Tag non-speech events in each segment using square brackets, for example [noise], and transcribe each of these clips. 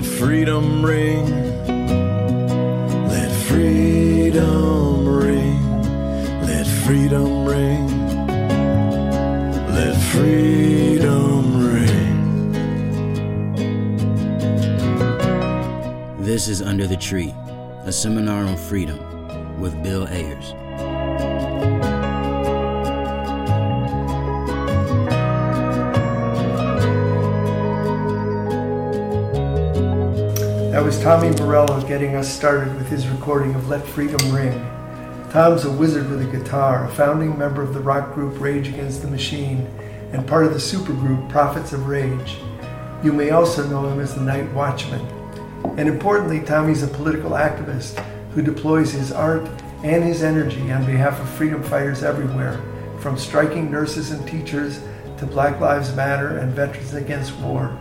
Let freedom ring. Let freedom ring. Let freedom ring. Let freedom ring. This is Under the Tree, a seminar on freedom with Bill Ayers. Tommy Morello is getting us started with his recording of Let Freedom Ring. Tom's a wizard with a guitar, a founding member of the rock group Rage Against the Machine, and part of the supergroup Prophets of Rage. You may also know him as the Night Watchman. And importantly, Tommy's a political activist who deploys his art and his energy on behalf of freedom fighters everywhere, from striking nurses and teachers to Black Lives Matter and Veterans Against War.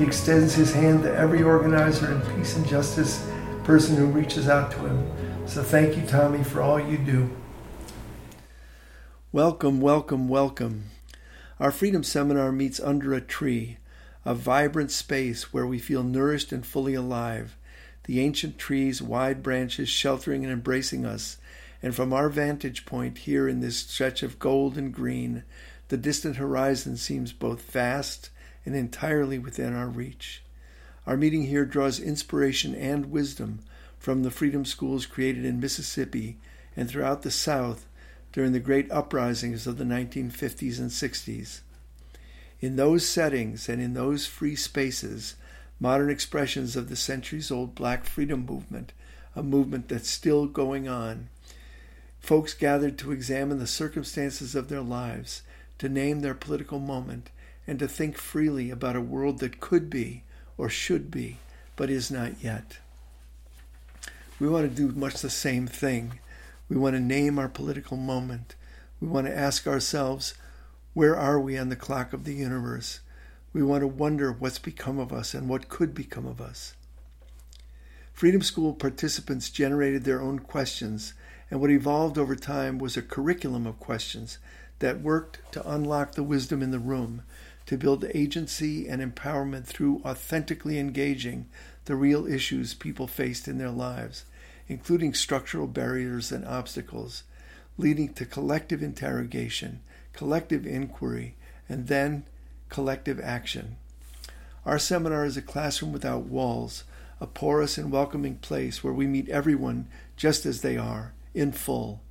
He extends his hand to every organizer in peace and justice person who reaches out to him. So thank you, Tommy, for all you do. Welcome, welcome, welcome. Our Freedom Seminar meets under a tree, a vibrant space where we feel nourished and fully alive. The ancient trees, wide branches sheltering and embracing us, and from our vantage point here in this stretch of gold and green, the distant horizon seems both vast and entirely within our reach. Our meeting here draws inspiration and wisdom from the freedom schools created in Mississippi and throughout the South during the great uprisings of the 1950s and 60s. In those settings and in those free spaces, modern expressions of the centuries old black freedom movement, a movement that's still going on, folks gathered to examine the circumstances of their lives, to name their political moment, and to think freely about a world that could be or should be, but is not yet. We want to do much the same thing. We want to name our political moment. We want to ask ourselves, where are we on the clock of the universe? We want to wonder what's become of us and what could become of us. Freedom School participants generated their own questions, and what evolved over time was a curriculum of questions that worked to unlock the wisdom in the room, to build agency and empowerment through authentically engaging the real issues people faced in their lives, including structural barriers and obstacles, leading to collective interrogation, collective inquiry, and then collective action. Our seminar is a classroom without walls, a porous and welcoming place where we meet everyone just as they are, in full.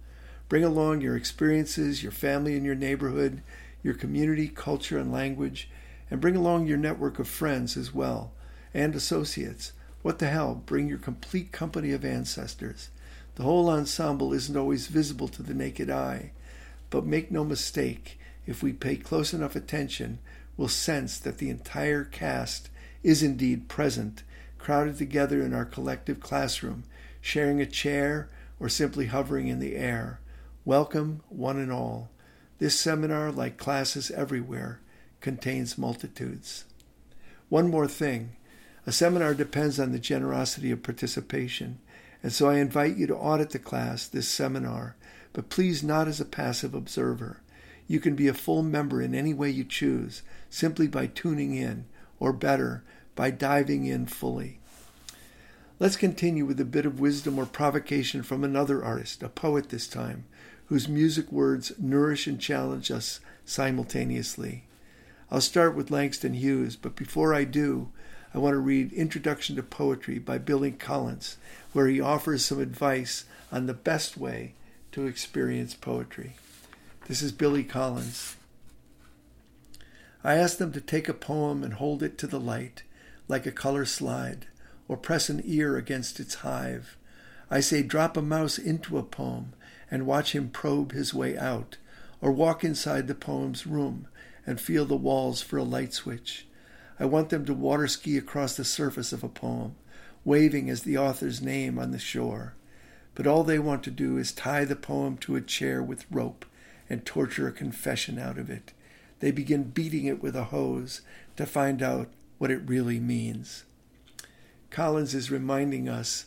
Bring along your experiences, your family and your neighborhood, your community, culture, and language, and bring along your network of friends as well, and associates. What the hell? Bring your complete company of ancestors. The whole ensemble isn't always visible to the naked eye, but make no mistake, if we pay close enough attention, we'll sense that the entire cast is indeed present, crowded together in our collective classroom, sharing a chair or simply hovering in the air. Welcome, one and all. This seminar, like classes everywhere, contains multitudes. One more thing a seminar depends on the generosity of participation, and so I invite you to audit the class, this seminar, but please not as a passive observer. You can be a full member in any way you choose, simply by tuning in, or better, by diving in fully. Let's continue with a bit of wisdom or provocation from another artist, a poet this time, whose music words nourish and challenge us simultaneously. I'll start with Langston Hughes, but before I do, I want to read Introduction to Poetry by Billy Collins, where he offers some advice on the best way to experience poetry. This is Billy Collins. I ask them to take a poem and hold it to the light, like a color slide, or press an ear against its hive. I say, drop a mouse into a poem and watch him probe his way out, or walk inside the poem's room and feel the walls for a light switch. I want them to water ski across the surface of a poem, waving as the author's name on the shore. But all they want to do is tie the poem to a chair with rope and torture a confession out of it. They begin beating it with a hose to find out what it really means. Collins is reminding us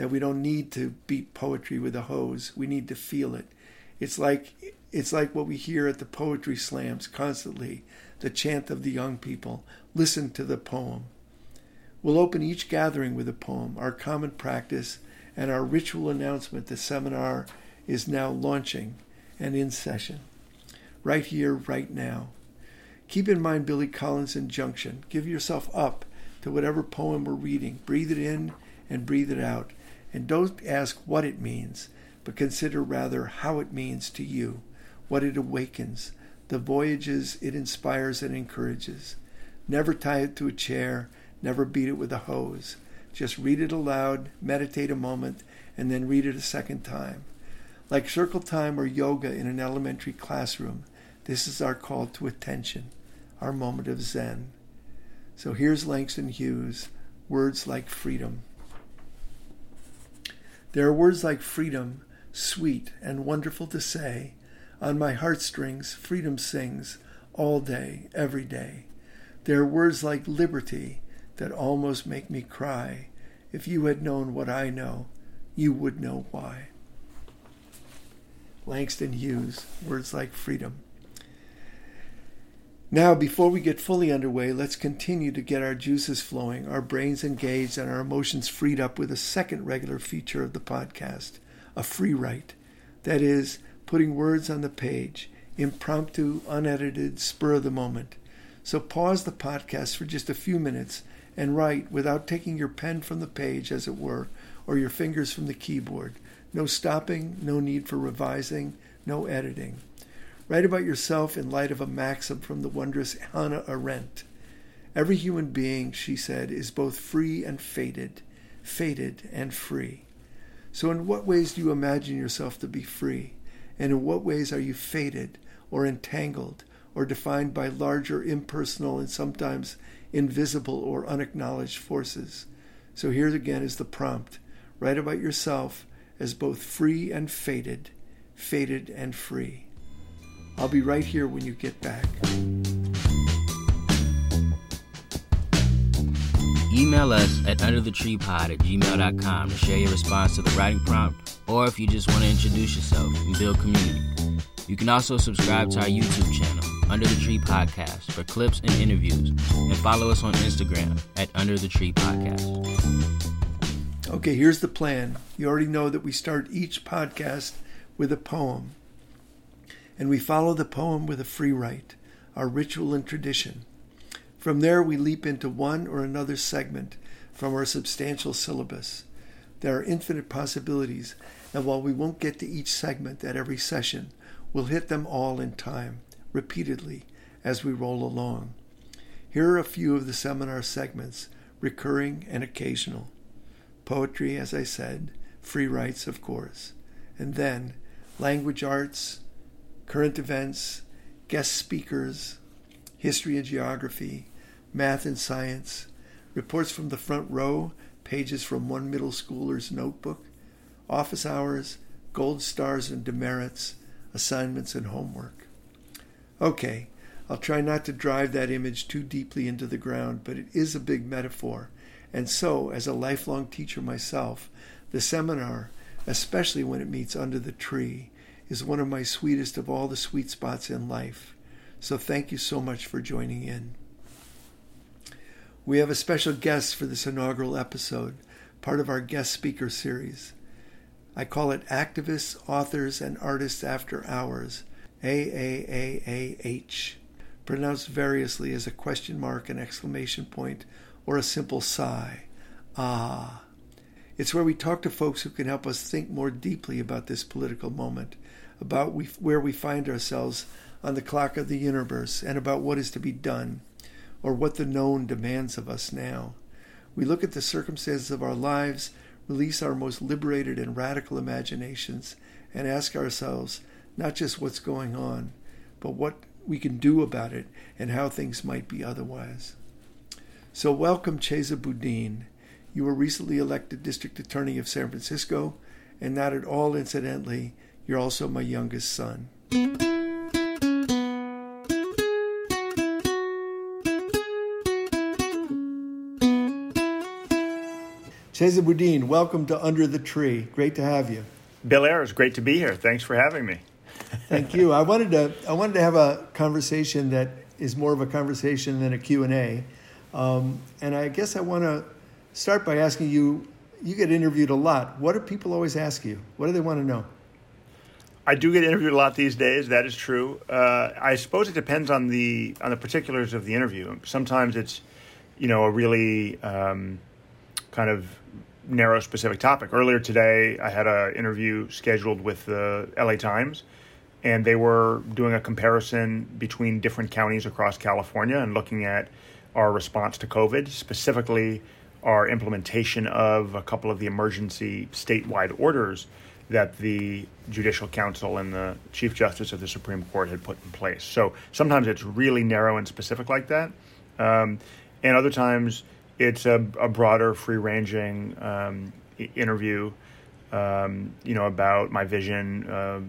that we don't need to beat poetry with a hose. We need to feel it. It's like it's like what we hear at the poetry slams constantly, the chant of the young people. Listen to the poem. We'll open each gathering with a poem, our common practice, and our ritual announcement the seminar is now launching and in session. Right here, right now. Keep in mind Billy Collins' injunction. Give yourself up to whatever poem we're reading. Breathe it in and breathe it out. And don't ask what it means, but consider rather how it means to you, what it awakens, the voyages it inspires and encourages. Never tie it to a chair, never beat it with a hose. Just read it aloud, meditate a moment, and then read it a second time. Like circle time or yoga in an elementary classroom, this is our call to attention, our moment of Zen. So here's Langston Hughes, words like freedom. There are words like freedom, sweet and wonderful to say. On my heartstrings, freedom sings all day, every day. There are words like liberty that almost make me cry. If you had known what I know, you would know why. Langston Hughes, words like freedom. Now, before we get fully underway, let's continue to get our juices flowing, our brains engaged, and our emotions freed up with a second regular feature of the podcast a free write. That is, putting words on the page, impromptu, unedited, spur of the moment. So pause the podcast for just a few minutes and write without taking your pen from the page, as it were, or your fingers from the keyboard. No stopping, no need for revising, no editing. Write about yourself in light of a maxim from the wondrous Hannah Arendt. Every human being, she said, is both free and fated, fated and free. So, in what ways do you imagine yourself to be free? And in what ways are you fated or entangled or defined by larger impersonal and sometimes invisible or unacknowledged forces? So, here again is the prompt write about yourself as both free and fated, fated and free. I'll be right here when you get back. Email us at underthetreepod at gmail.com to share your response to the writing prompt, or if you just want to introduce yourself and build community. You can also subscribe to our YouTube channel, Under the Tree Podcast, for clips and interviews, and follow us on Instagram at Under the Tree Podcast. Okay, here's the plan. You already know that we start each podcast with a poem and we follow the poem with a free write, our ritual and tradition. From there, we leap into one or another segment from our substantial syllabus. There are infinite possibilities, and while we won't get to each segment at every session, we'll hit them all in time, repeatedly, as we roll along. Here are a few of the seminar segments, recurring and occasional. Poetry, as I said, free writes, of course, and then language arts, current events, guest speakers, history and geography, math and science, reports from the front row, pages from one middle schooler's notebook, office hours, gold stars and demerits, assignments and homework. Okay, I'll try not to drive that image too deeply into the ground, but it is a big metaphor. And so, as a lifelong teacher myself, the seminar, especially when it meets under the tree, is one of my sweetest of all the sweet spots in life. So thank you so much for joining in. We have a special guest for this inaugural episode, part of our guest speaker series. I call it Activists, Authors, and Artists After Hours, AAAAH, pronounced variously as a question mark, an exclamation point, or a simple sigh. Ah. It's where we talk to folks who can help us think more deeply about this political moment about we, where we find ourselves on the clock of the universe and about what is to be done or what the known demands of us now. We look at the circumstances of our lives, release our most liberated and radical imaginations, and ask ourselves not just what's going on, but what we can do about it and how things might be otherwise. So, welcome, Chesa Boudin. You were recently elected District Attorney of San Francisco, and not at all incidentally, you're also my youngest son. Chesa Boudin, welcome to Under the Tree. Great to have you. Bill Ayers, great to be here. Thanks for having me. Thank you. I wanted to I wanted to have a conversation that is more of a conversation than a Q&A. Um, and I guess I want to start by asking you you get interviewed a lot. What do people always ask you? What do they want to know? I do get interviewed a lot these days. That is true. Uh, I suppose it depends on the on the particulars of the interview. Sometimes it's, you know, a really um, kind of narrow, specific topic. Earlier today, I had an interview scheduled with the LA Times, and they were doing a comparison between different counties across California and looking at our response to COVID, specifically our implementation of a couple of the emergency statewide orders that the Judicial Council and the Chief Justice of the Supreme Court had put in place. So sometimes it's really narrow and specific like that, um, and other times it's a, a broader, free-ranging um, interview, um, you know, about my vision uh,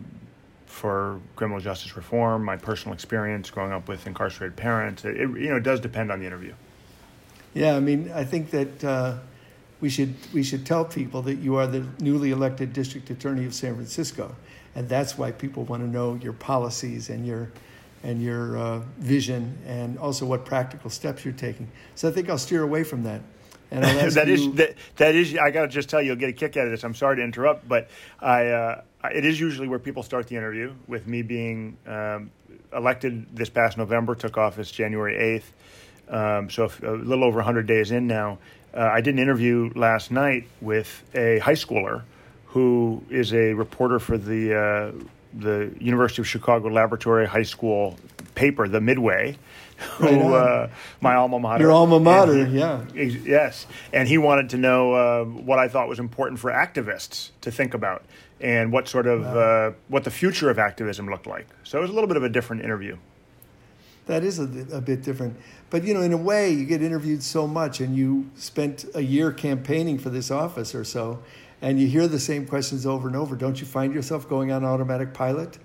for criminal justice reform, my personal experience growing up with incarcerated parents. It, it you know, it does depend on the interview. Yeah, I mean, I think that uh, we should we should tell people that you are the newly elected district attorney of San Francisco, and that's why people want to know your policies and your and your uh, vision, and also what practical steps you're taking. So I think I'll steer away from that. And I'll [laughs] ask that you, is, that, that is I got to just tell you, you'll get a kick out of this. I'm sorry to interrupt, but I uh, it is usually where people start the interview with me being um, elected this past November, took office January eighth. Um, so if, a little over 100 days in now. Uh, I did an interview last night with a high schooler who is a reporter for the uh, the University of Chicago Laboratory High School paper, the Midway, [laughs] who uh, my alma mater. Your alma mater, and, yeah. Yes, and he wanted to know uh, what I thought was important for activists to think about and what sort of wow. Uh, what the future of activism looked like. So it was a little bit of a different interview. That is a, a bit different. But you know, in a way, you get interviewed so much, and you spent a year campaigning for this office or so, and you hear the same questions over and over. Don't you find yourself going on automatic pilot?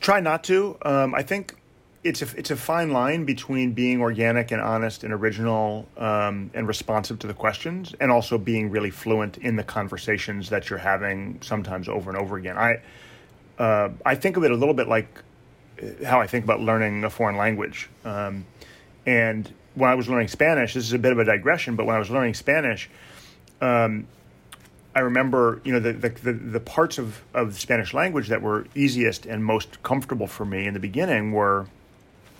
Try not to. Um, I think it's a it's a fine line between being organic and honest and original um, and responsive to the questions, and also being really fluent in the conversations that you're having sometimes over and over again. I uh, I think of it a little bit like how I think about learning a foreign language. Um, and when I was learning Spanish, this is a bit of a digression, but when I was learning Spanish, um, I remember, you know, the, the, the, parts of, of the Spanish language that were easiest and most comfortable for me in the beginning were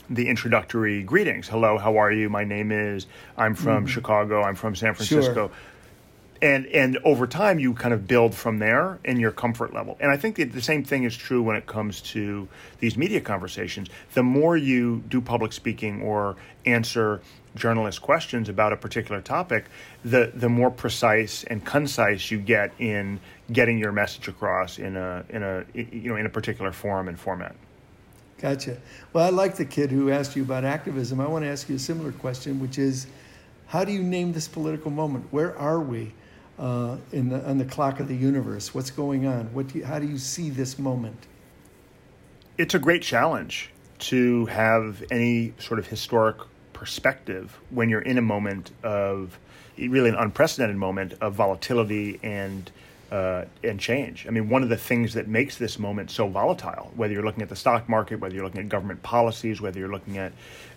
the introductory greetings. Hello, how are you? My name is, I'm from mm. Chicago, I'm from San Francisco. Sure and and over time you kind of build from there in your comfort level. And i think that the same thing is true when it comes to these media conversations. The more you do public speaking or answer journalist questions about a particular topic the the more precise and concise you get in getting your message across in a in a you know in a particular form and format. Gotcha. Well i like the kid who asked you about activism. I want to ask you a similar question which is how do you name this political moment? Where are we uh, in the, on the clock of the universe? What's going on? What do you, how do you see this moment? It's a great challenge to have any sort of historic perspective when you're in a moment of really an unprecedented moment of volatility and uh, and change. I mean, one of the things that makes this moment so volatile, whether you're looking at the stock market, whether you're looking at government policies, whether you're looking at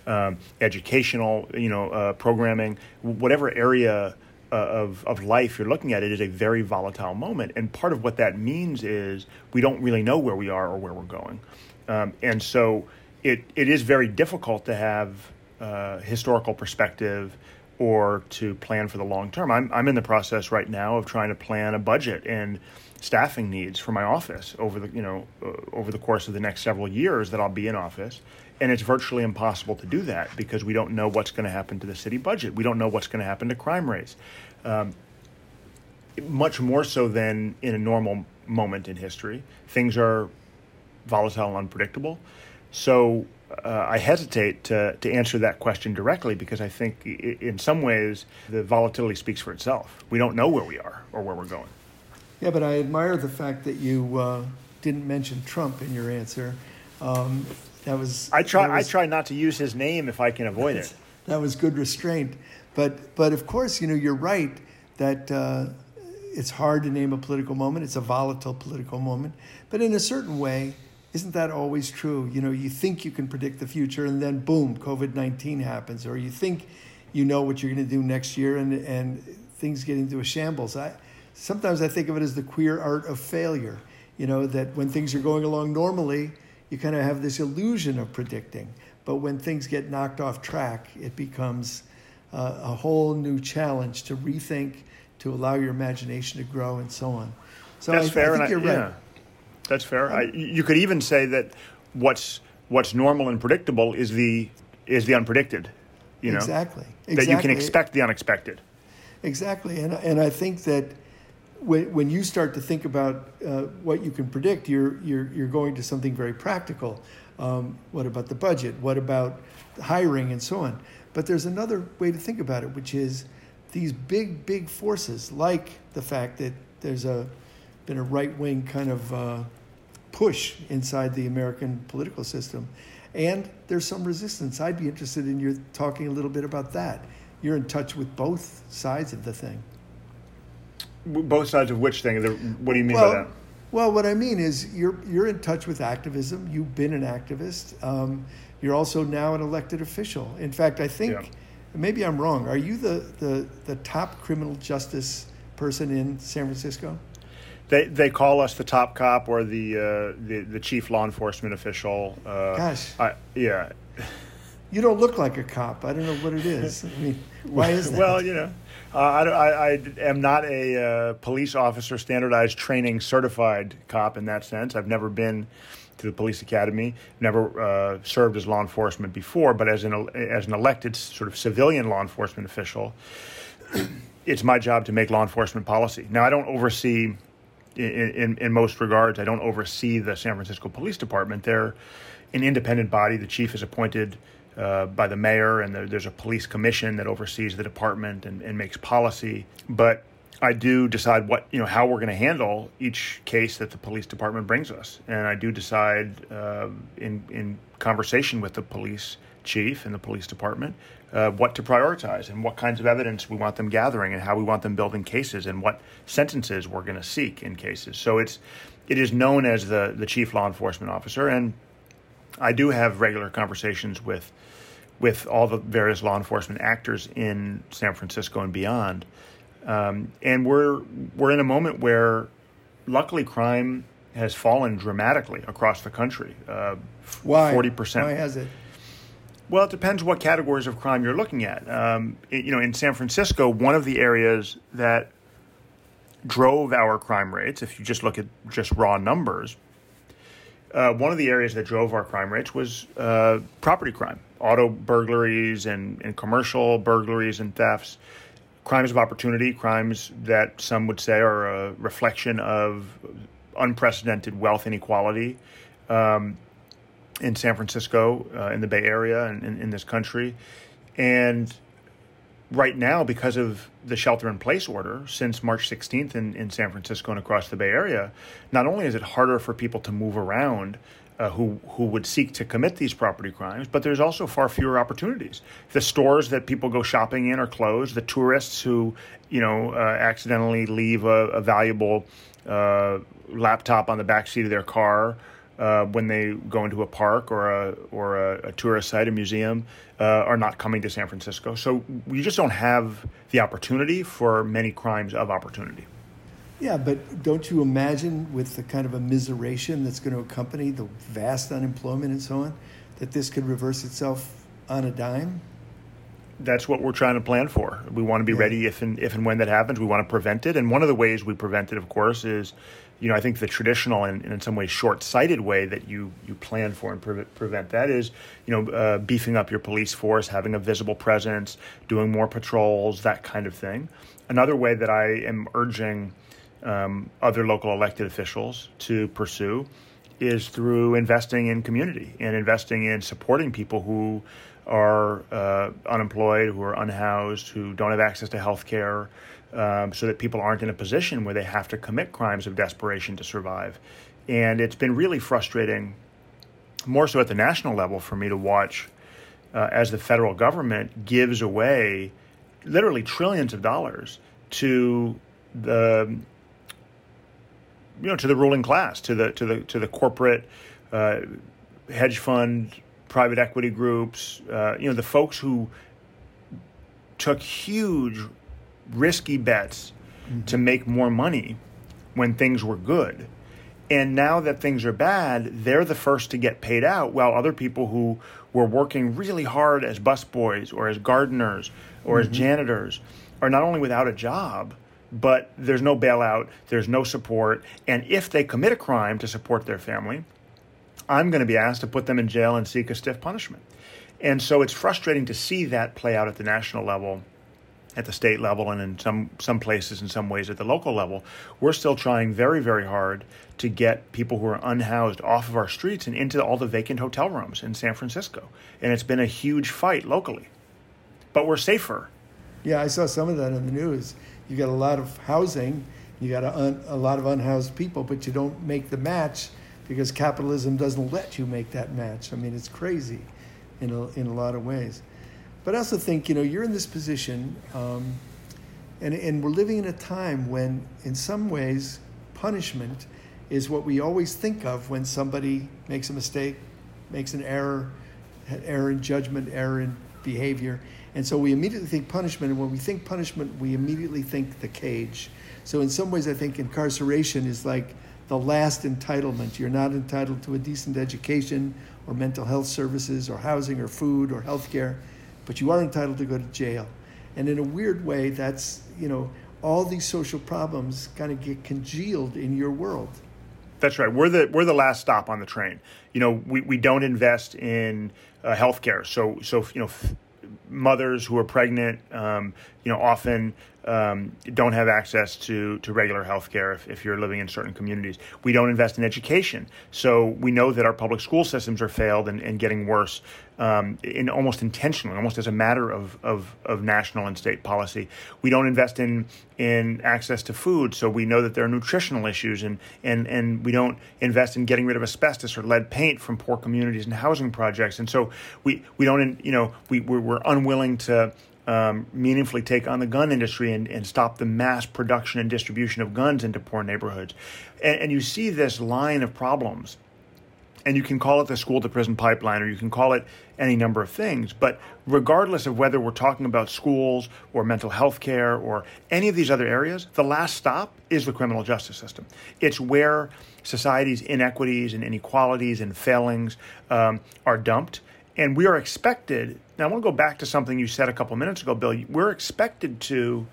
um, educational, you know, uh, programming, whatever area of, of life you're looking at, it is a very volatile moment. And part of what that means is we don't really know where we are or where we're going. Um, and so it, it is very difficult to have uh, historical perspective or to plan for the long term. I'm, I'm in the process right now of trying to plan a budget and staffing needs for my office over the you know uh, over the course of the next several years that I'll be in office and it's virtually impossible to do that because we don't know what's going to happen to the city budget. We don't know what's going to happen to crime rates. Um, much more so than in a normal moment in history, things are volatile and unpredictable. So uh, I hesitate to, to answer that question directly because I think in some ways the volatility speaks for itself. We don't know where we are or where we're going. Yeah, but I admire the fact that you uh, didn't mention Trump in your answer. Um, that was I try. Was, I try not to use his name if I can avoid it. [laughs] That was good restraint, but but of course, you know, you're right that uh, it's hard to name a political moment. It's a volatile political moment, but in a certain way, isn't that always true? You know, you think you can predict the future, and then boom, COVID nineteen happens, or you think you know what you're going to do next year, and and things get into a shambles. I sometimes I think of it as the queer art of failure. You know that when things are going along normally, you kind of have this illusion of predicting, but when things get knocked off track, it becomes uh, a whole new challenge to rethink, to allow your imagination to grow, and so on. So That's I, fair. I think and you're I, right. yeah, that's fair. I, you could even say that what's what's normal and predictable is the is the unpredicted. You know exactly. that you can expect the unexpected. Exactly, and and I think that when when you start to think about uh, what you can predict, you're you're you're going to something very practical. Um, what about the budget? What about hiring and so on? But there's another way to think about it, which is these big big forces, like the fact that there's a been a right wing kind of uh, push inside the American political system, and there's some resistance. I'd be interested in your talking a little bit about that. You're in touch with both sides of the thing. Both sides of which thing? What do you mean well, by that? well, what I mean is you're you're in touch with activism. You've been an activist. Um, you're also now an elected official. In fact, I think Yeah. maybe I'm wrong. Are you the, the, the top criminal justice person in San Francisco? They they call us the top cop or the uh, the the chief law enforcement official. Uh, Gosh. I, yeah. You don't look like a cop. I don't know what it is. I mean, why is that? [laughs] Well, you know, uh, I, I, I am not a uh, police officer standardized training certified cop in that sense. I've never been to the police academy, never uh, served as law enforcement before, but as an as an elected sort of civilian law enforcement official, [clears throat] it's my job to make law enforcement policy. Now, I don't oversee. In, in, in most regards, I don't oversee the San Francisco Police Department. They're an independent body. The chief is appointed uh, by the mayor, and there, there's a police commission that oversees the department and, and makes policy. But I do decide what you know how we're going to handle each case that the police department brings us, and I do decide uh, in in conversation with the police chief and the police department uh, what to prioritize and what kinds of evidence we want them gathering and how we want them building cases and what sentences we're going to seek in cases. So it's it is known as the the chief law enforcement officer and I do have regular conversations with with all the various law enforcement actors in San Francisco and beyond, um, and we're we're in a moment where, luckily, crime has fallen dramatically across the country. Uh, why? Forty percent. Why has it? Well, it depends what categories of crime you're looking at. Um, it- you know, in San Francisco, one of the areas that drove our crime rates, if you just look at just raw numbers, uh, one of the areas that drove our crime rates was uh, property crime, auto burglaries and, and commercial burglaries and thefts, crimes of opportunity, crimes that some would say are a reflection of unprecedented wealth inequality um, in San Francisco, uh, in the Bay Area, and in, in this country. And right now, because of the shelter in place order since March 16th in, in San Francisco and across the Bay Area, not only is it harder for people to move around uh, who, who would seek to commit these property crimes, but there's also far fewer opportunities. The stores that people go shopping in are closed. The tourists who, you know, uh, accidentally leave a, a valuable uh, laptop on the back seat of their car uh, when they go into a park or a or a, a tourist site, a museum, uh, are not coming to San Francisco. So we just don't have the opportunity for many crimes of opportunity. Yeah, but don't you imagine with the kind of immiseration that's going to accompany the vast unemployment and so on, that this could reverse itself on a dime? That's what we're trying to plan for. We want to be Yeah. ready if and if and when that happens. We want to prevent it, and one of the ways we prevent it, of course, is you know I think the traditional and, and in some ways short-sighted way that you you plan for and pre- prevent that is you know uh, beefing up your police force, having a visible presence, doing more patrols, that kind of thing. Another way that I am urging um, other local elected officials to pursue is through investing in community and investing in supporting people who are uh, unemployed, who are unhoused, who don't have access to health care, um, so that people aren't in a position where they have to commit crimes of desperation to survive. And it's been really frustrating, more so at the national level, for me to watch uh, as the federal government gives away literally trillions of dollars to the you know to the ruling class, to the to the to the corporate uh, hedge fund, private equity groups, uh, you know, the folks who took huge, risky bets mm-hmm. to make more money when things were good. And now that things are bad, they're the first to get paid out, while other people who were working really hard as busboys or as gardeners or mm-hmm. as janitors are not only without a job, but there's no bailout, there's no support. And if they commit a crime to support their family, I'm going to be asked to put them in jail and seek a stiff punishment. And so it's frustrating to see that play out at the national level, at the state level, and in some, some places, in some ways, at the local level. We're still trying very, very hard to get people who are unhoused off of our streets and into all the vacant hotel rooms in San Francisco. And it's been a huge fight locally. But we're safer. Yeah, I saw some of that in the news. You got a lot of housing, you got a, un, a lot of unhoused people, but you don't make the match because capitalism doesn't let you make that match. I mean, it's crazy in a, in a lot of ways. But I also think, you know, you're in this position, um, and, and we're living in a time when, in some ways, punishment is what we always think of when somebody makes a mistake, makes an error, error in judgment, error in behavior. And so we immediately think punishment. And when we think punishment, we immediately think the cage. So in some ways, I think incarceration is like the last entitlement. You're not entitled to a decent education or mental health services or housing or food or health care, but you are entitled to go to jail. And in a weird way, that's, you know, all these social problems kind of get congealed in your world. That's right. We're the we're the last stop on the train. You know, we, we don't invest in uh, healthcare. So so you know, f- mothers who are pregnant, um, you know, often um, don't have access to, to regular health care if, if you're living in certain communities. We don't invest in education. So we know that our public school systems are failed and, and getting worse um, in almost intentionally, almost as a matter of, of, of, national and state policy. We don't invest in, in access to food. So we know that there are nutritional issues and, and, and we don't invest in getting rid of asbestos or lead paint from poor communities and housing projects. And so we, we don't, you know, we, we're, we're unwilling to um, meaningfully take on the gun industry and, and stop the mass production and distribution of guns into poor neighborhoods. And, and you see this line of problems. And you can call it the school to prison pipeline, or you can call it any number of things. But regardless of whether we're talking about schools or mental health care or any of these other areas, the last stop is the criminal justice system. It's where society's inequities and inequalities and failings um, are dumped. And we are expected now, I want to go back to something you said a couple minutes ago, Bill. We're expected to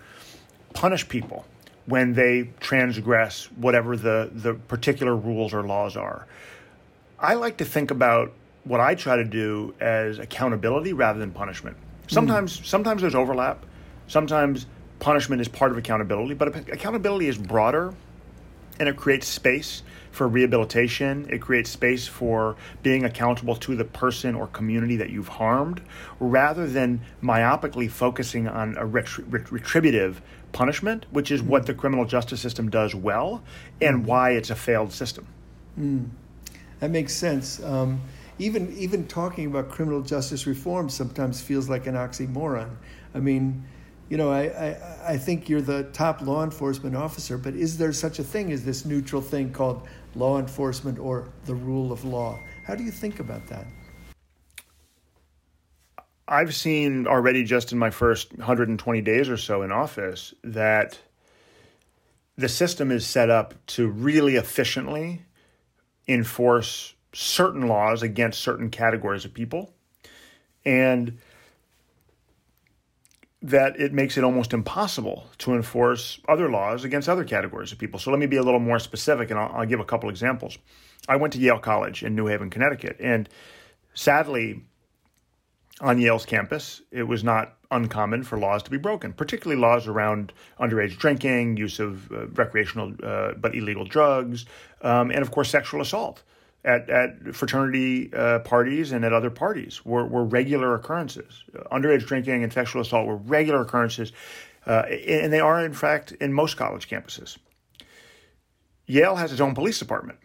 punish people when they transgress whatever the, the particular rules or laws are. I like to think about what I try to do as accountability rather than punishment. Sometimes, mm. sometimes there's overlap. Sometimes punishment is part of accountability, but accountability is broader and it creates space for rehabilitation. It creates space for being accountable to the person or community that you've harmed, rather than myopically focusing on a retributive punishment, which is what the criminal justice system does well and why it's a failed system. Mm. That makes sense. Um, even even talking about criminal justice reform sometimes feels like an oxymoron. I mean, you know, I, I, I think you're the top law enforcement officer, but is there such a thing as this neutral thing called law enforcement or the rule of law? How do you think about that? I've seen already just in my first 120 days or so in office that the system is set up to really efficiently enforce certain laws against certain categories of people. And that it makes it almost impossible to enforce other laws against other categories of people. So let me be a little more specific and I'll, I'll, give a couple examples. I went to Yale College in New Haven, Connecticut, and sadly, on Yale's campus, it was not uncommon for laws to be broken, particularly laws around underage drinking, use of uh, recreational uh, but illegal drugs, um, and of course, sexual assault at, at fraternity uh, parties and at other parties were, were regular occurrences. Underage drinking and sexual assault were regular occurrences, uh, and they are, in fact, in most college campuses. Yale has its own police department,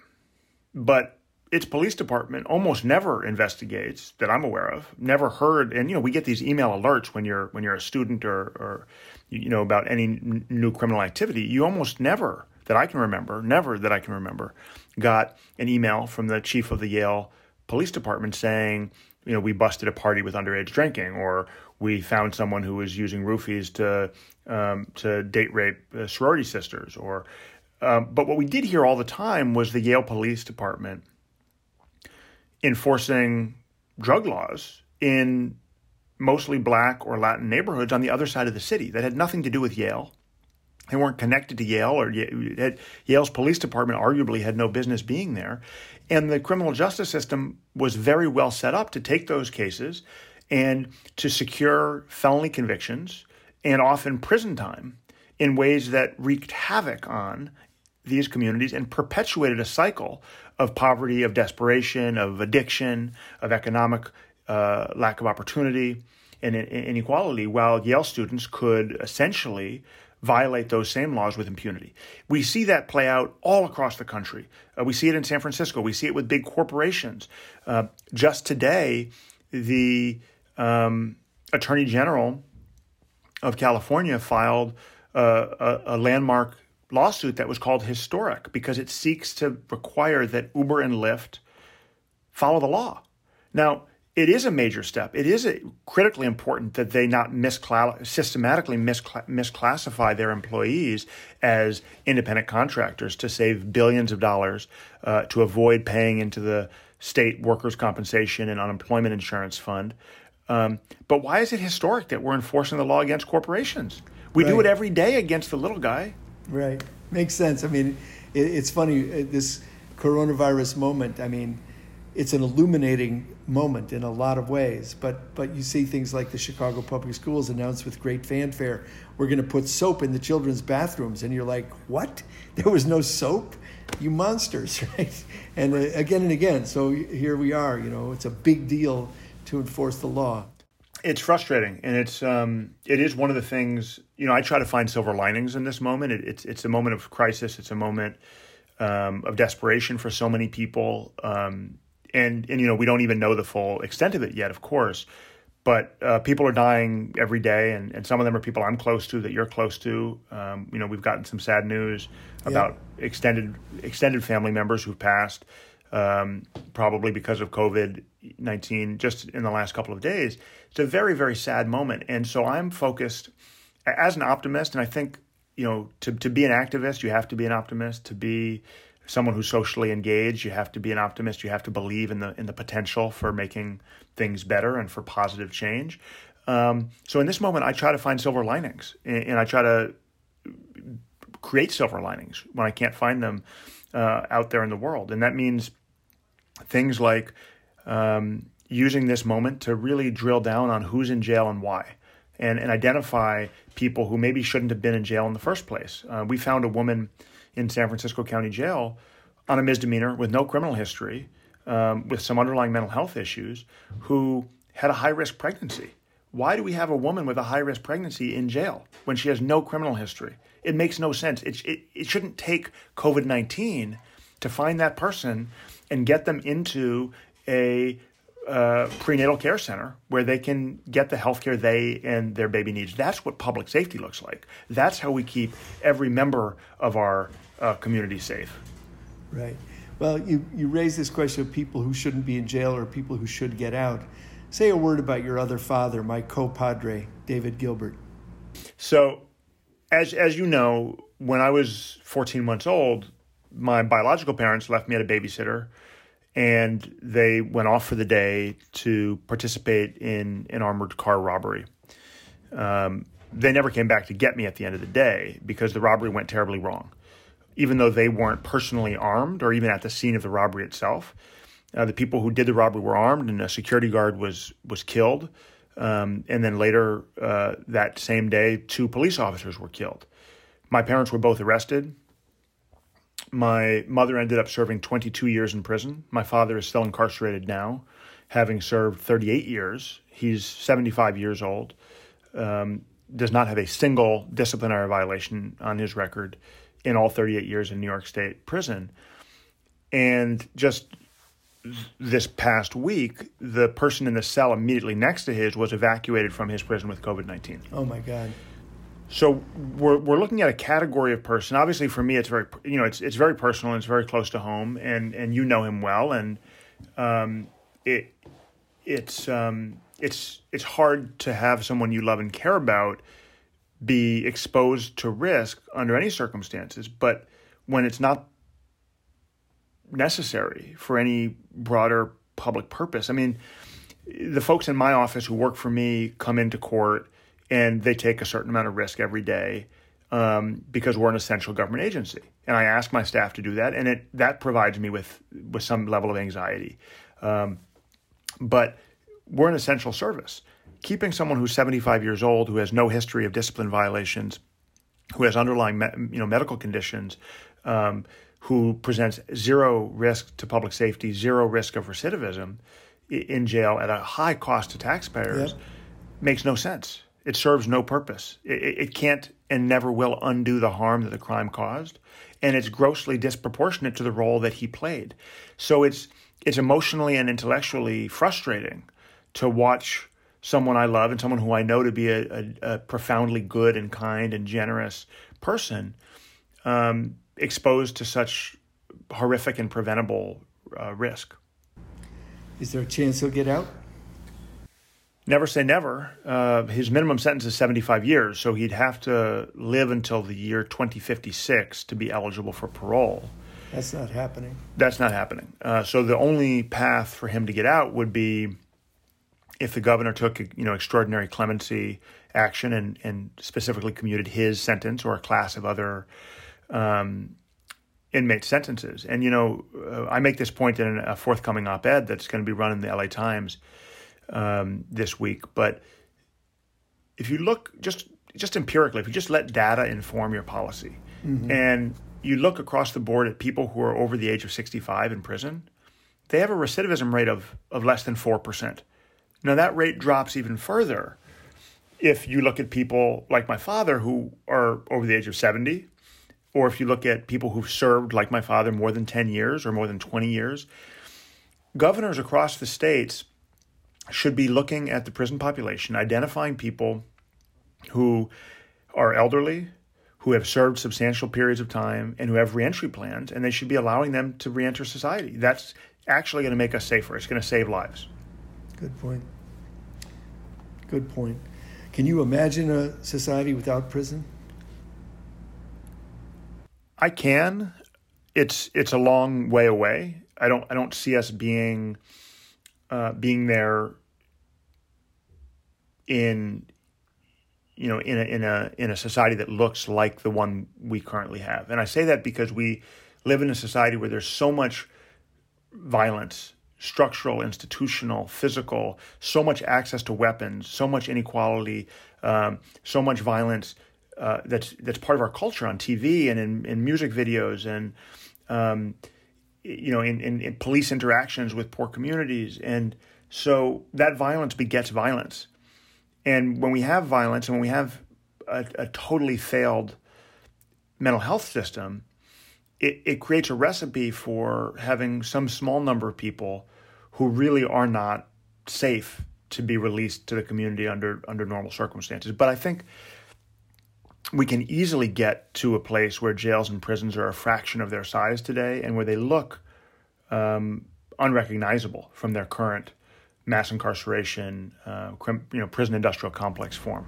but its police department almost never investigates that I'm aware of. Never heard, and you know we get these email alerts when you're when you're a student or, or you know about any n- new criminal activity. You almost never that I can remember, never that I can remember, got an email from the chief of the Yale Police Department saying, you know, we busted a party with underage drinking, or we found someone who was using roofies to um, to date rape uh, sorority sisters, or um, but what we did hear all the time was the Yale Police Department enforcing drug laws in mostly black or Latin neighborhoods on the other side of the city that had nothing to do with Yale. They weren't connected to Yale, or Yale's police department arguably had no business being there. And the criminal justice system was very well set up to take those cases and to secure felony convictions and often prison time in ways that wreaked havoc on these communities and perpetuated a cycle of poverty, of desperation, of addiction, of economic uh, lack of opportunity and inequality, while Yale students could essentially violate those same laws with impunity. We see that play out all across the country. Uh, we see it in San Francisco. We see it with big corporations. Uh, just today, the um, Attorney General of California filed a, a landmark lawsuit that was called historic because it seeks to require that Uber and Lyft follow the law. Now, it is a major step. It is a, critically important that they not miscla- systematically miscla- misclassify their employees as independent contractors to save billions of dollars uh, to avoid paying into the state workers' compensation and unemployment insurance fund. Um, but why is it historic that we're enforcing the law against corporations? We right. do it every day against the little guy. Right. Makes sense. I mean, it, it's funny, uh, this coronavirus moment, I mean, it's an illuminating moment in a lot of ways. But but you see things like the Chicago Public Schools announced with great fanfare, we're going to put soap in the children's bathrooms, and you're like, what? [laughs] There was no soap, you monsters, [laughs] right? And uh, again and again. So here we are. You know, it's a big deal to enforce the law. It's frustrating, and it's um, it is one of the things. You know, I try to find silver linings in this moment. It, it's it's a moment of crisis. It's a moment um, of desperation for so many people, um, and and you know we don't even know the full extent of it yet, of course. But uh, people are dying every day, and, and some of them are people I'm close to that you're close to. Um, you know, we've gotten some sad news about yeah. extended extended family members who've passed, um, probably because of COVID nineteen, just in the last couple of days it's a very very sad moment and so i'm focused as an optimist and i think you know to, to be an activist you have to be an optimist to be someone who's socially engaged you have to be an optimist. You have to believe in the in the potential for making things better and for positive change. Um, so in this moment i try to find silver linings and, and, i try to create silver linings when i can't find them uh, out there in the world. And that means things like um, using this moment to really drill down on who's in jail and why, and, and identify people who maybe shouldn't have been in jail in the first place. Uh, we found a woman in San Francisco County Jail on a misdemeanor with no criminal history, um, with some underlying mental health issues, who had a high risk pregnancy. Why do we have a woman with a high risk pregnancy in jail when she has no criminal history? It makes no sense. It, it, it shouldn't take COVID 19 to find that person and get them into a uh, prenatal care center where they can get the health care they and their baby needs. That's what public safety looks like. That's how we keep every member of our uh, community safe. Right. Well, you, you raise this question of people who shouldn't be in jail or people who should get out. Say a word about your other father, my compadre, David Gilbert. So, as, as you know, when I was 14 months old, my biological parents left me at a babysitter and they went off for the day to participate in an armored car robbery. Um, they never came back to get me at the end of the day because the robbery went terribly wrong. Even though they weren't personally armed or even at the scene of the robbery itself, uh, the people who did the robbery were armed, and a security guard was was killed. Um, and then later uh, that same day, two police officers were killed. My parents were both arrested. My mother ended up serving 22 years in prison. My father is still incarcerated now, having served 38 years. He's 75 years old, um, does not have a single disciplinary violation on his record in all 38 years in New York State prison. And just this past week, the person in the cell immediately next to his was evacuated from his prison with COVID 19. Oh, my God. So we're we're looking at a category of person. Obviously, for me, it's very you know it's it's very personal and it's very close to home, and and you know him well, and um, it it's um, it's it's hard to have someone you love and care about be exposed to risk under any circumstances. But when it's not necessary for any broader public purpose, I mean, the folks in my office who work for me come into court and they take a certain amount of risk every day um, because we're an essential government agency. And I ask my staff to do that, and it that provides me with with some level of anxiety. Um, but we're an essential service. Keeping someone who's 75 years old, who has no history of discipline violations, who has underlying you know medical conditions, um, who presents zero risk to public safety, zero risk of recidivism in jail at a high cost to taxpayers yep. makes no sense. It serves no purpose. It, it, can't and never will undo the harm that the crime caused, and it's grossly disproportionate to the role that he played. So it's it's emotionally and intellectually frustrating to watch someone I love and someone who I know to be a, a, a profoundly good and kind and generous person um, exposed to such horrific and preventable uh, risk. Is there a chance he'll get out? Never say never. Uh, his minimum sentence is 75 years, so he'd have to live until the year 2056 to be eligible for parole. That's not happening. That's not happening. Uh, so the only path for him to get out would be if the governor took you know extraordinary clemency action and, and specifically commuted his sentence or a class of other um, inmate sentences. And you know, uh, I make this point in a forthcoming op-ed that's going to be run in the LA Times um, this week. But if you look just just empirically, if you just let data inform your policy, mm-hmm. and you look across the board at people who are over the age of 65 in prison, they have a recidivism rate of, of less than 4%. Now, that rate drops even further if you look at people like my father who are over the age of 70, or if you look at people who've served, like my father, more than 10 years or more than 20 years. Governors across the states should be looking at the prison population, identifying people who are elderly, who have served substantial periods of time and who have reentry plans, and they should be allowing them to reenter society. That's actually going to make us safer. It's going to save lives. Good point. Good point. Can you imagine a society without prison? I can. It's it's a long way away. I don't I don't see us being uh, being there in you know, in a, in a in a society that looks like the one we currently have. And I say that because we live in a society where there's so much violence, structural, institutional, physical, so much access to weapons, so much inequality, um, so much violence uh, that's that's part of our culture on TV and in, in music videos and um, you know in, in, in police interactions with poor communities. And so that violence begets violence and when we have violence and when we have a, a totally failed mental health system, it, it creates a recipe for having some small number of people who really are not safe to be released to the community under under normal circumstances. But I think we can easily get to a place where jails and prisons are a fraction of their size today, and where they look um, unrecognizable from their current mass incarceration, uh, you know, prison industrial complex form.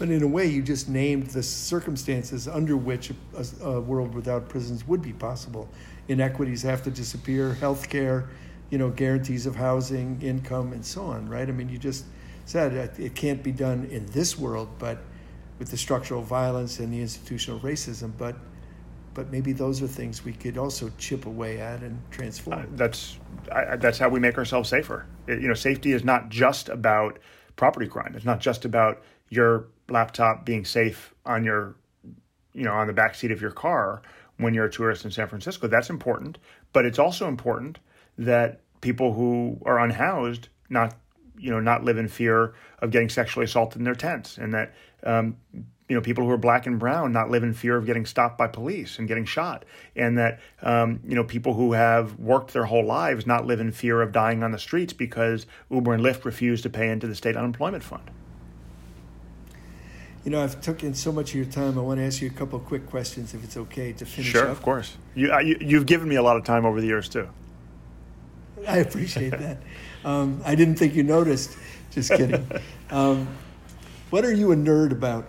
But in a way, you just named the circumstances under which a, a world without prisons would be possible. Inequities have to disappear, health care, you know, guarantees of housing, income, and so on, right? I mean, you just said it can't be done in this world, but with the structural violence and the institutional racism, but but maybe those are things we could also chip away at and transform. Uh, that's I, that's how we make ourselves safer. It, you know, safety is not just about property crime. It's not just about your laptop being safe on your, you know, on the back seat of your car when you're a tourist in San Francisco. That's important, but it's also important that people who are unhoused not you know not live in fear of getting sexually assaulted in their tents and that um, you know people who are black and brown not live in fear of getting stopped by police and getting shot and that um, you know people who have worked their whole lives not live in fear of dying on the streets because uber and lyft refuse to pay into the state unemployment fund You know, I've taken so much of your time. I want to ask you a couple of quick questions, if it's okay, to finish Sure, up. of course. You, uh, you you've given me a lot of time over the years too. [laughs] I appreciate that. Um, I didn't think you noticed. Just kidding. [laughs] Um, what are you a nerd about?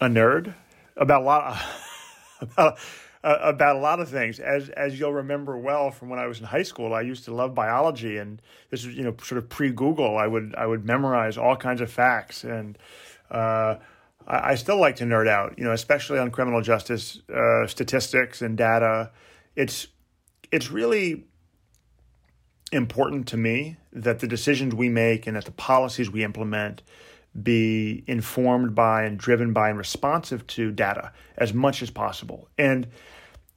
A nerd about a lot [laughs] about, uh, about a lot of things. As as you'll remember well from when I was in high school, I used to love biology, and this was you know sort of pre Google. I would I would memorize all kinds of facts, and uh, I, I still like to nerd out. You know, especially on criminal justice uh, statistics and data. It's it's really important to me that the decisions we make and that the policies we implement be informed by and driven by and responsive to data as much as possible. And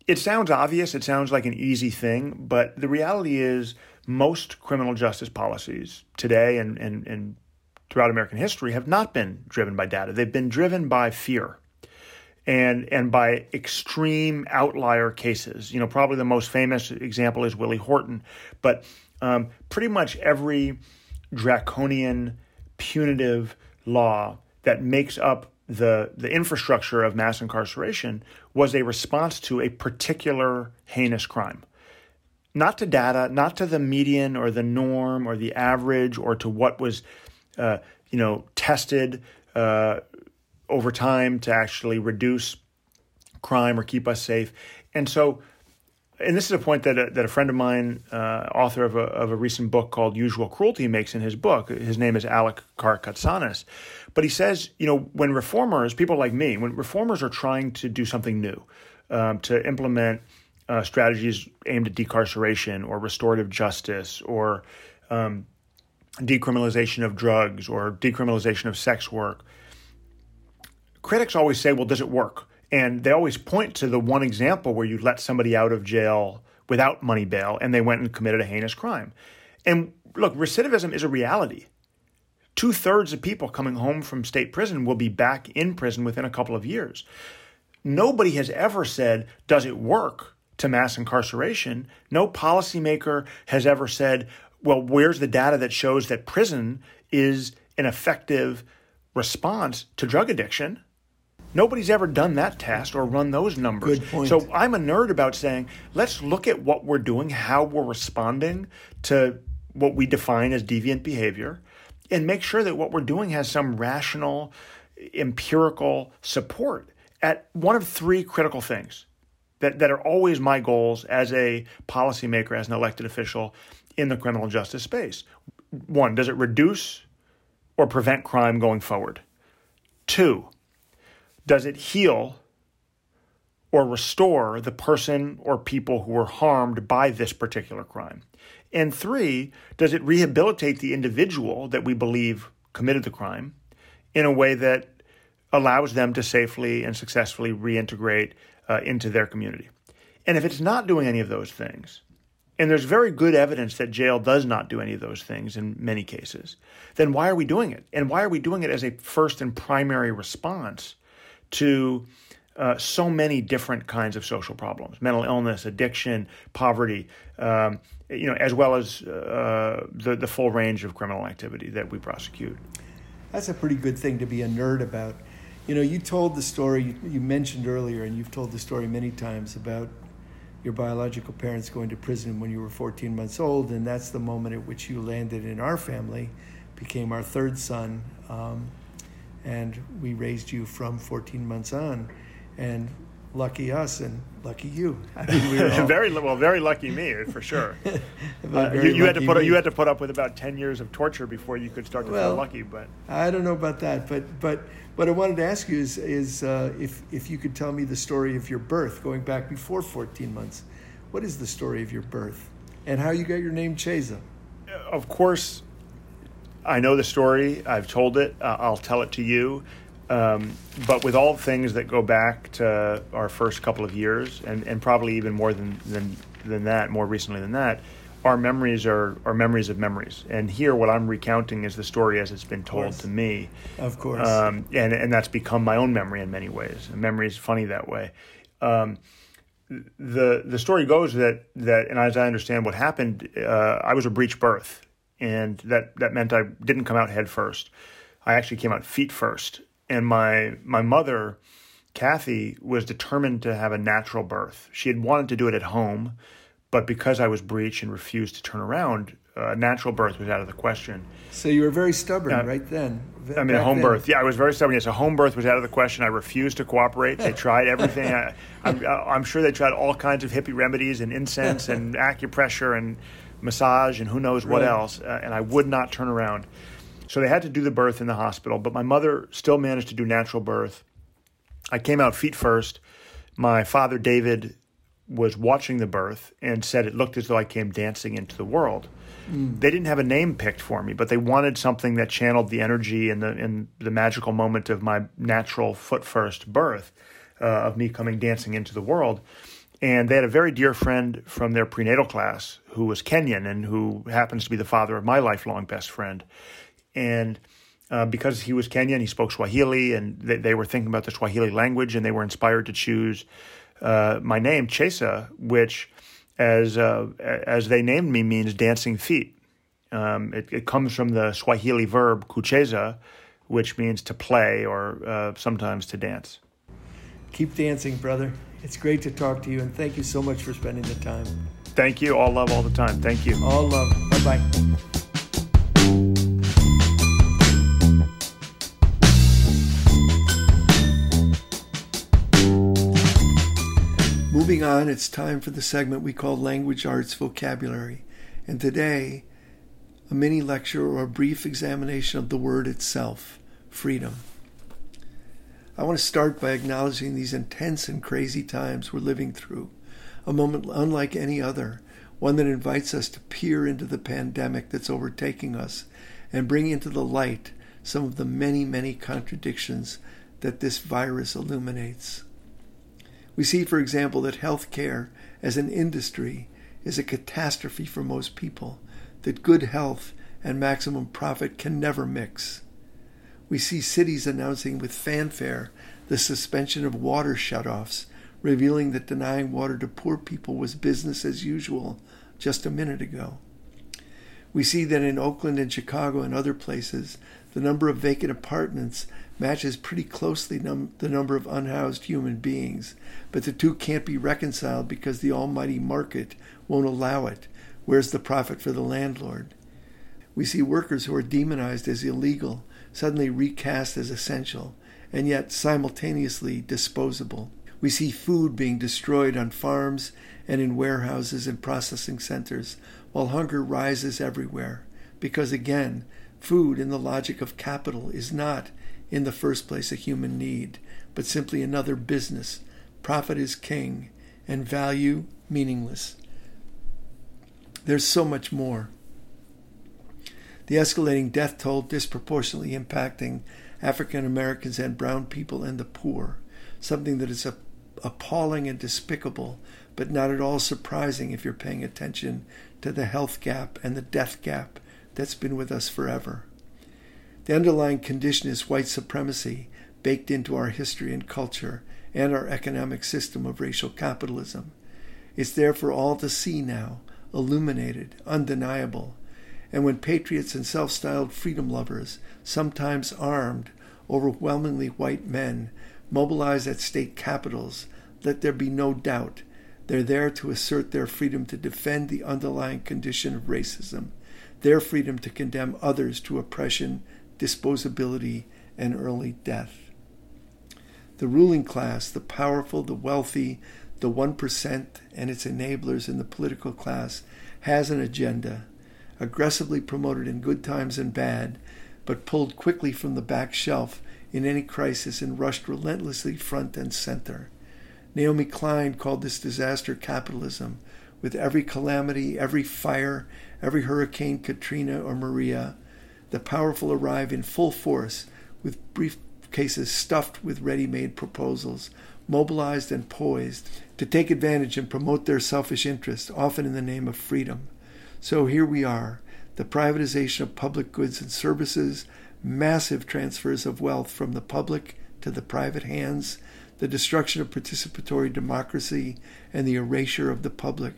it sounds obvious, it sounds like an easy thing, but the reality is most criminal justice policies today and, and, and throughout American history have not been driven by data. They've been driven by fear and and by extreme outlier cases. You know, probably the most famous example is Willie Horton, but um, pretty much every draconian, punitive law that makes up the the infrastructure of mass incarceration was a response to a particular heinous crime. Not to data, not to the median or the norm or the average or to what was, uh, you know, tested uh, over time to actually reduce crime or keep us safe. And so, and this is a point that a, that a friend of mine, uh, author of a, of a recent book called Usual Cruelty, makes in his book. His name is Alec Karakatsanis. But he says, you know, when reformers, people like me, when reformers are trying to do something new, um, to implement uh, strategies aimed at decarceration or restorative justice or um, decriminalization of drugs or decriminalization of sex work, critics always say, well, does it work? And they always point to the one example where you let somebody out of jail without money bail and they went and committed a heinous crime. And look, recidivism is a reality. Two thirds of people coming home from state prison will be back in prison within a couple of years. Nobody has ever said, does it work to mass incarceration? No policymaker has ever said, well, where's the data that shows that prison is an effective response to drug addiction? Nobody's ever done that test or run those numbers. Good point. So I'm a nerd about saying, let's look at what we're doing, how we're responding to what we define as deviant behavior, and make sure that what we're doing has some rational, empirical support at one of three critical things that, that are always my goals as a policymaker, as an elected official in the criminal justice space. One, does it reduce or prevent crime going forward? Two, does it heal or restore the person or people who were harmed by this particular crime? And three, does it rehabilitate the individual that we believe committed the crime in a way that allows them to safely and successfully reintegrate uh, into their community? And if it's not doing any of those things, and there's very good evidence that jail does not do any of those things in many cases, then why are we doing it? And why are we doing it as a first and primary response to uh, so many different kinds of social problems mental illness addiction poverty um, you know as well as uh, the, the full range of criminal activity that we prosecute That's a pretty good thing to be a nerd about. You know, you told the story you, you mentioned earlier, and you've told the story many times about your biological parents going to prison when you were 14 months old, and that's the moment at which you landed in our family, became our third son, um, and we raised you from 14 months on. And lucky us and lucky you. I mean, we were [laughs] all, very well very lucky me for sure [laughs] uh, you, you had to put up, me. you had to put up with about 10 years of torture before you could start to Well, feel lucky but I don't know about that, but but what I wanted to ask you is is uh, if if you could tell me the story of your birth, going back before 14 months. What is the story of your birth, and how you got your name Chesa? of course, I know the story. I've told it. Uh, I'll tell it to you. Um, but with all things that go back to our first couple of years, and, and probably even more than, than than that, more recently than that, our memories are, are memories of memories. And here, what I'm recounting is the story as it's been told to me. Of course. Um, and, and that's become my own memory in many ways. And memory is funny that way. Um, the the story goes that that, and as I understand what happened, uh, I was a breech birth, and that that meant I didn't come out head first. I actually came out feet first, and my my mother, Kathy, was determined to have a natural birth. She had wanted to do it at home, but because I was breech and refused to turn around, uh, natural birth was out of the question. So you were very stubborn right then. I mean, a home then. birth. Yeah, I was very stubborn. Yes, a home birth was out of the question. I refused to cooperate. They tried everything. I, I'm, I'm sure they tried all kinds of hippie remedies and incense and [laughs] acupressure and massage and who knows what Right. else. Uh, and I would not turn around. So they had to do the birth in the hospital. But my mother still managed to do natural birth. I came out feet first. My father, David, was watching the birth and said it looked as though I came dancing into the world. They didn't have a name picked for me, but they wanted something that channeled the energy and the and the magical moment of my natural foot first birth, uh, of me coming dancing into the world. And they had a very dear friend from their prenatal class who was Kenyan and who happens to be the father of my lifelong best friend. And uh, because he was Kenyan, he spoke Swahili, and they, they were thinking about the Swahili language, and they were inspired to choose uh, my name, Chesa, which, as uh, as they named me, means dancing feet. Um, it, it comes from the Swahili verb kucheza, which means to play or uh, sometimes to dance. Keep dancing, brother. It's great to talk to you, and thank you so much for spending the time. Thank you. All love all the time. Thank you. All love. Bye bye. Moving on, it's time for the segment we call Language Arts Vocabulary. And today, a mini lecture or a brief examination of the word itself freedom. I want to start by acknowledging these intense and crazy times we're living through, a moment unlike any other, one that invites us to peer into the pandemic that's overtaking us and bring into the light some of the many, many contradictions that this virus illuminates. We see, for example, that healthcare as an industry is a catastrophe for most people, that good health and maximum profit can never mix. We see cities announcing with fanfare the suspension of water shutoffs, revealing that denying water to poor people was business as usual just a minute ago. We see that in Oakland and Chicago and other places, the number of vacant apartments matches pretty closely num- the number of unhoused human beings, but the two can't be reconciled because the almighty market won't allow it. Where's the profit for the landlord? We see workers who are demonized as illegal suddenly recast as essential, and yet simultaneously disposable. We see food being destroyed on farms and in warehouses and processing centers, while hunger rises everywhere. Because again, food in the logic of capital is not, in the first place, a human need, but simply another business. Profit is king, and value meaningless. There's so much more. The escalating death toll disproportionately impacting African Americans and brown people and the poor, something that is appalling and despicable, but not at all surprising if you're paying attention to the health gap and the death gap that's been with us forever. The underlying condition is white supremacy baked into our history and culture and our economic system of racial capitalism. It's there for all to see now, illuminated, undeniable. And when patriots and self styled freedom lovers, sometimes armed, overwhelmingly white men, mobilize at state capitals, let there be no doubt they're there to assert their freedom to defend the underlying condition of racism, their freedom to condemn others to oppression, disposability, and early death. The ruling class, the powerful, the wealthy, the 1%, and its enablers in the political class, has an agenda, aggressively promoted in good times and bad, but pulled quickly from the back shelf in any crisis and rushed relentlessly front and center. Naomi Klein called this disaster capitalism, with every calamity, every fire, every Hurricane Katrina or Maria. The powerful arrive in full force with briefcases stuffed with ready made proposals, mobilized and poised to take advantage and promote their selfish interests, often in the name of freedom. So here we are the privatization of public goods and services, massive transfers of wealth from the public to the private hands, the destruction of participatory democracy and the erasure of the public,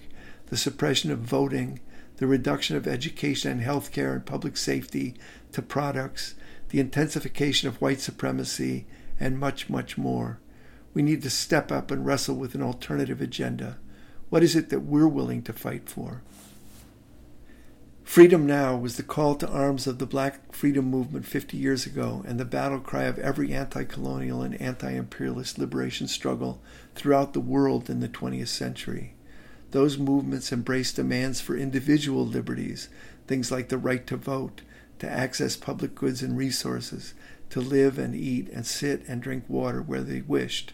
the suppression of voting, the reduction of education and health care and public safety to products, the intensification of white supremacy, and much, much more. We need to step up and wrestle with an alternative agenda. What is it that we're willing to fight for? Freedom Now was the call to arms of the black freedom movement 50 years ago and the battle cry of every anti colonial and anti imperialist liberation struggle throughout the world in the 20th century. Those movements embraced demands for individual liberties, things like the right to vote, to access public goods and resources, to live and eat and sit and drink water where they wished,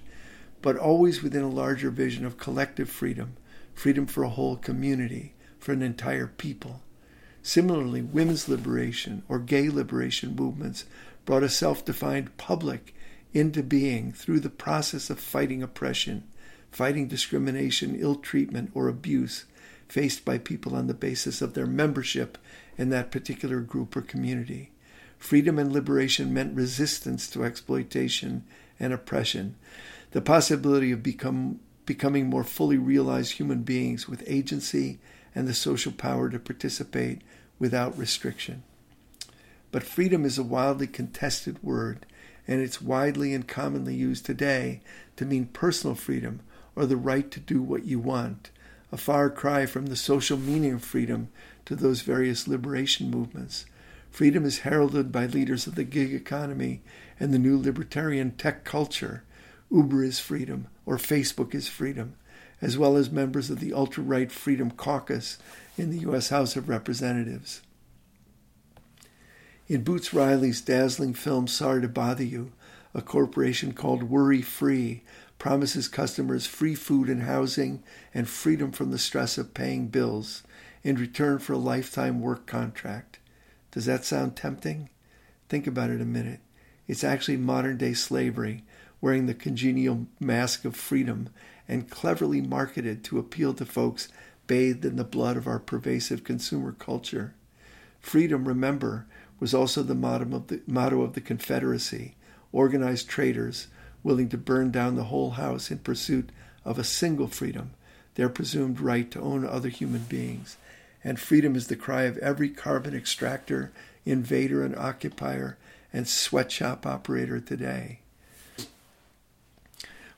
but always within a larger vision of collective freedom, freedom for a whole community, for an entire people. Similarly, women's liberation or gay liberation movements brought a self defined public into being through the process of fighting oppression, fighting discrimination, ill treatment, or abuse faced by people on the basis of their membership in that particular group or community. Freedom and liberation meant resistance to exploitation and oppression, the possibility of become, becoming more fully realized human beings with agency and the social power to participate without restriction. But freedom is a wildly contested word, and it's widely and commonly used today to mean personal freedom or the right to do what you want, a far cry from the social meaning of freedom to those various liberation movements. Freedom is heralded by leaders of the gig economy and the new libertarian tech culture. Uber is freedom, or Facebook is freedom, as well as members of the ultra right Freedom Caucus in the U.S. House of Representatives. In Boots Riley's dazzling film Sorry to Bother You, a corporation called Worry Free promises customers free food and housing and freedom from the stress of paying bills in return for a lifetime work contract. Does that sound tempting? Think about it a minute. It's actually modern day slavery, wearing the congenial mask of freedom and cleverly marketed to appeal to folks bathed in the blood of our pervasive consumer culture. Freedom, remember, was also the motto of the, motto of the Confederacy, organized traitors willing to burn down the whole house in pursuit of a single freedom, their presumed right to own other human beings. And freedom is the cry of every carbon extractor, invader, and occupier and sweatshop operator today.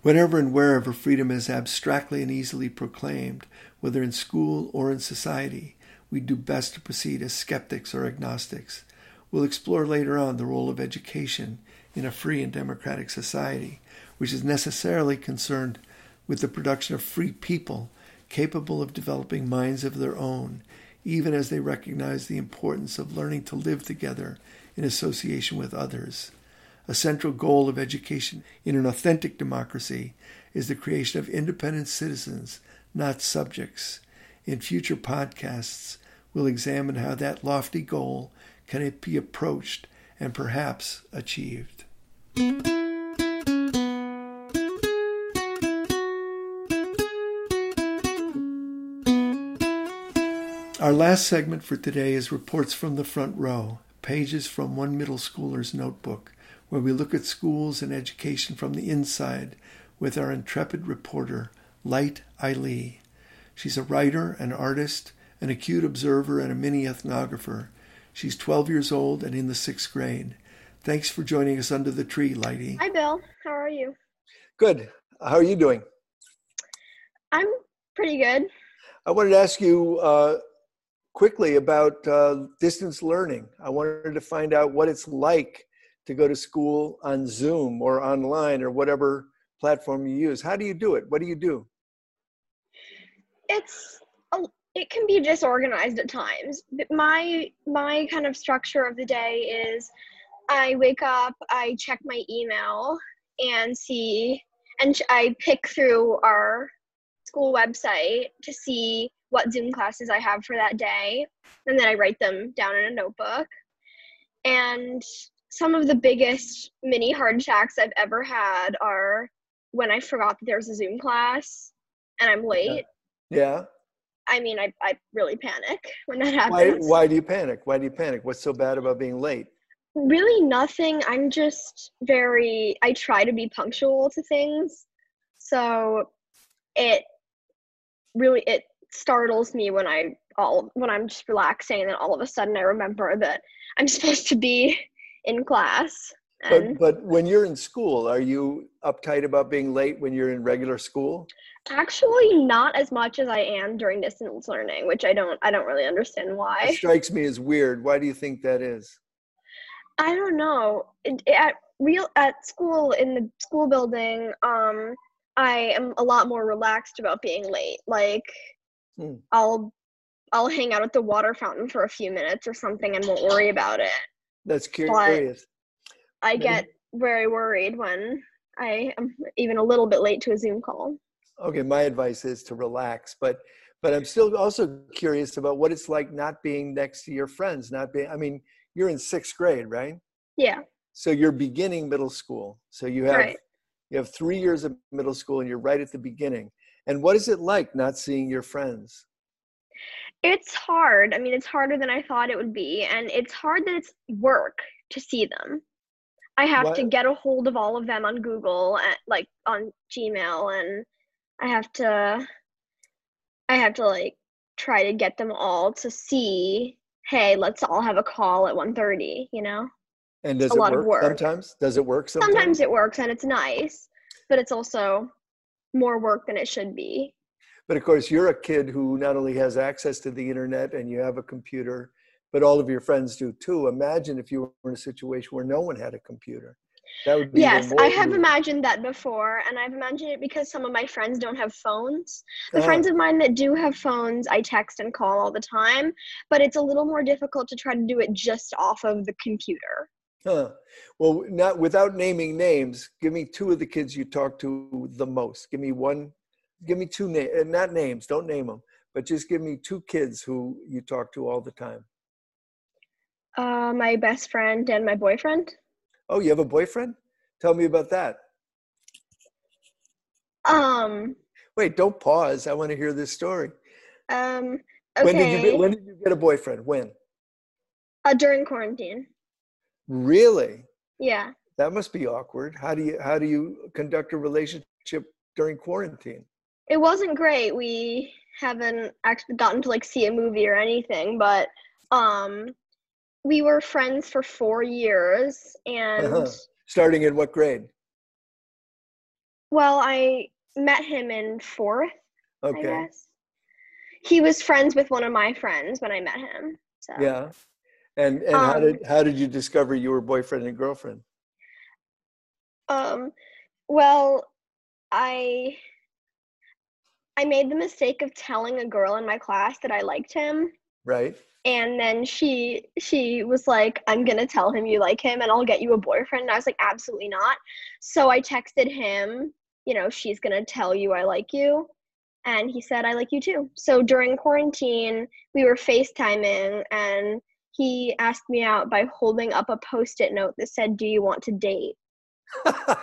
Whenever and wherever freedom is abstractly and easily proclaimed, whether in school or in society, we do best to proceed as skeptics or agnostics. We'll explore later on the role of education in a free and democratic society, which is necessarily concerned with the production of free people capable of developing minds of their own, even as they recognize the importance of learning to live together in association with others. A central goal of education in an authentic democracy is the creation of independent citizens, not subjects. In future podcasts, we'll examine how that lofty goal can be approached and perhaps achieved. Our last segment for today is Reports from the Front Row, pages from one middle schooler's notebook where we look at schools and education from the inside with our intrepid reporter, Light Eileen. She's a writer, an artist, an acute observer, and a mini ethnographer. She's 12 years old and in the sixth grade. Thanks for joining us under the tree, Lighty. Hi, Bill. How are you? Good. How are you doing? I'm pretty good. I wanted to ask you uh, quickly about uh, distance learning. I wanted to find out what it's like to go to school on Zoom or online or whatever platform you use. How do you do it? What do you do? It's a, it can be disorganized at times. My my kind of structure of the day is I wake up, I check my email and see and I pick through our school website to see what Zoom classes I have for that day and then I write them down in a notebook. And some of the biggest mini heart attacks I've ever had are when I forgot that there's a Zoom class and I'm late. Yeah. I mean, I, I really panic when that happens. Why, why do you panic? Why do you panic? What's so bad about being late? Really nothing. I'm just very, I try to be punctual to things. So it really, it startles me when I all, when I'm just relaxing and then all of a sudden I remember that I'm [laughs] supposed to be in class. But, but when you're in school, are you uptight about being late when you're in regular school? actually not as much as I am during distance learning, which I don't I don't really understand It why. strikes me as weird. Why do you think that is? I don't know. At real at school in the school building, um, I am a lot more relaxed about being late. Like, Hmm. I'll I'll hang out at the water fountain for a few minutes or something and won't worry about it. That's curious. I Maybe- get very worried when I am even a little bit late to a Zoom call. Okay, my advice is to relax, but but I'm still also curious about what it's like not being next to your friends, not being I mean, you're in 6th grade, right? Yeah, So you're beginning middle school. So you have Right. you have 3 years of middle school and you're right at the beginning. And what is it like not seeing your friends? it's hard. I mean, it's harder than I thought it would be, and it's hard that it's work to see them. I have to get a hold of all of them on Google, and, like on Gmail, and I have to, I have to like try to get them all to see. Hey, let's all have a call at 1.30, You know, And does A it lot of work, work. sometimes? Does it work sometimes? sometimes it works and it's nice, but it's also more work than it should be. But of course, you're a kid who not only has access to the internet and you have a computer, but all of your friends do too. Imagine if you were in a situation where no one had a computer. That would be Yes, I have imagined that before, and I've imagined it because some of my friends don't have phones. The Ah, friends of mine that do have phones, I text and call all the time, but it's a little more difficult to try to do it just off of the computer. huh. Well, not without naming names. Give me two of the kids you talk to the most. Give me one. Give me two names, not names. Don't name them, but just give me two kids who you talk to all the time. Uh, my best friend and my boyfriend. Oh, you have a boyfriend? Tell me about that. Um, Wait, don't pause. I want to hear this story. um, When did you okay. get, when did you get a boyfriend? When? uh, during quarantine. Really? Yeah. That must be awkward. How do you how do you conduct a relationship during quarantine? It wasn't great. We haven't actually gotten to like see a movie or anything, but um, we were friends for four years, and Uh-huh. Starting in what grade? well, I met him in fourth, Okay. He was friends with one of my friends when I met him. So Yeah. And and how Um, did how did you discover you were boyfriend and girlfriend? um, well, I I made the mistake of telling a girl in my class that I liked him. Right? And then she she was like i'm gonna tell him you like him and i'll get you a boyfriend. And i was like absolutely not. So i texted him you know she's gonna tell you i like you. And he said i like you too. So during quarantine we were facetiming and he asked me out by holding up a post-it note that said do you want to date? [laughs]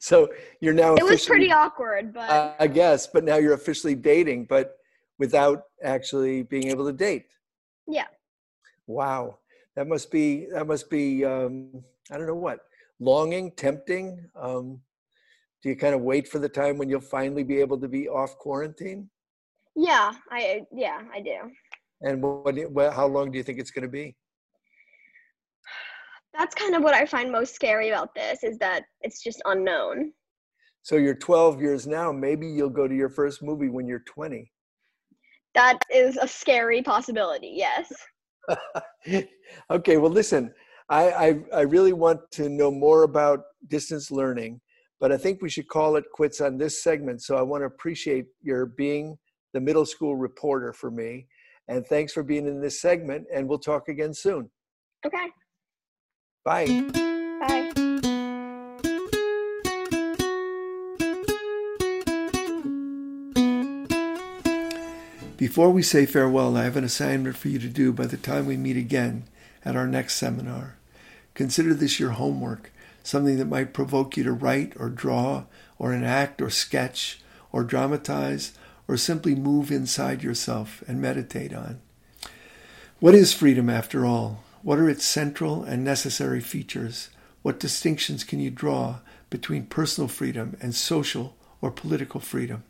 So you're now it was pretty awkward but uh, I guess, but now you're officially dating, but without actually being able to date. Yeah Wow, that must be that must be um, I don't know what longing, tempting. Um, do you kind of wait for the time when you'll finally be able to be off quarantine? yeah i yeah i do And what, what how long do you think it's going to be? that's kind of what i find most scary about this is that it's just unknown So you're 12 years now. Maybe you'll go to your first movie when you're 20. That is a scary possibility, yes. [laughs] okay, well, listen, I, I, I really want to know more about distance learning, but I think we should call it quits on this segment. So I want to appreciate your being the middle school reporter for me. And thanks for being in this segment, and we'll talk again soon. Okay, Bye. bye. Before we say farewell, I have an assignment for you to do by the time we meet again at our next seminar. Consider this your homework, something that might provoke you to write or draw or enact or sketch or dramatize or simply move inside yourself and meditate on. What is freedom after all? What are its central and necessary features? What distinctions can you draw between personal freedom and social or political freedom?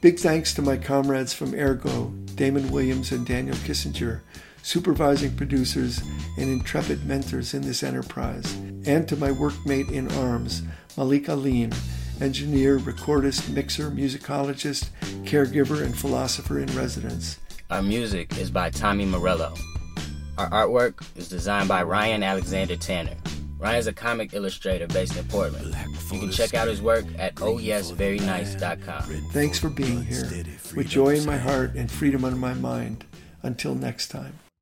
Big thanks to my comrades from AirGo, Damon Williams and Daniel Kisslinger, supervising producers, and intrepid mentors in this enterprise, and to my workmate in arms, Malik Alim, engineer, recordist, mixer, musicologist, caregiver, and philosopher in residence. Our music is by Tommy Morello. Our artwork is designed by Ryan Alexander Tanner. Ryan's a comic illustrator based in Portland. You can check out his work at ohyesverynice.com. Thanks for being here, with joy in my heart and freedom on my mind. Until next time.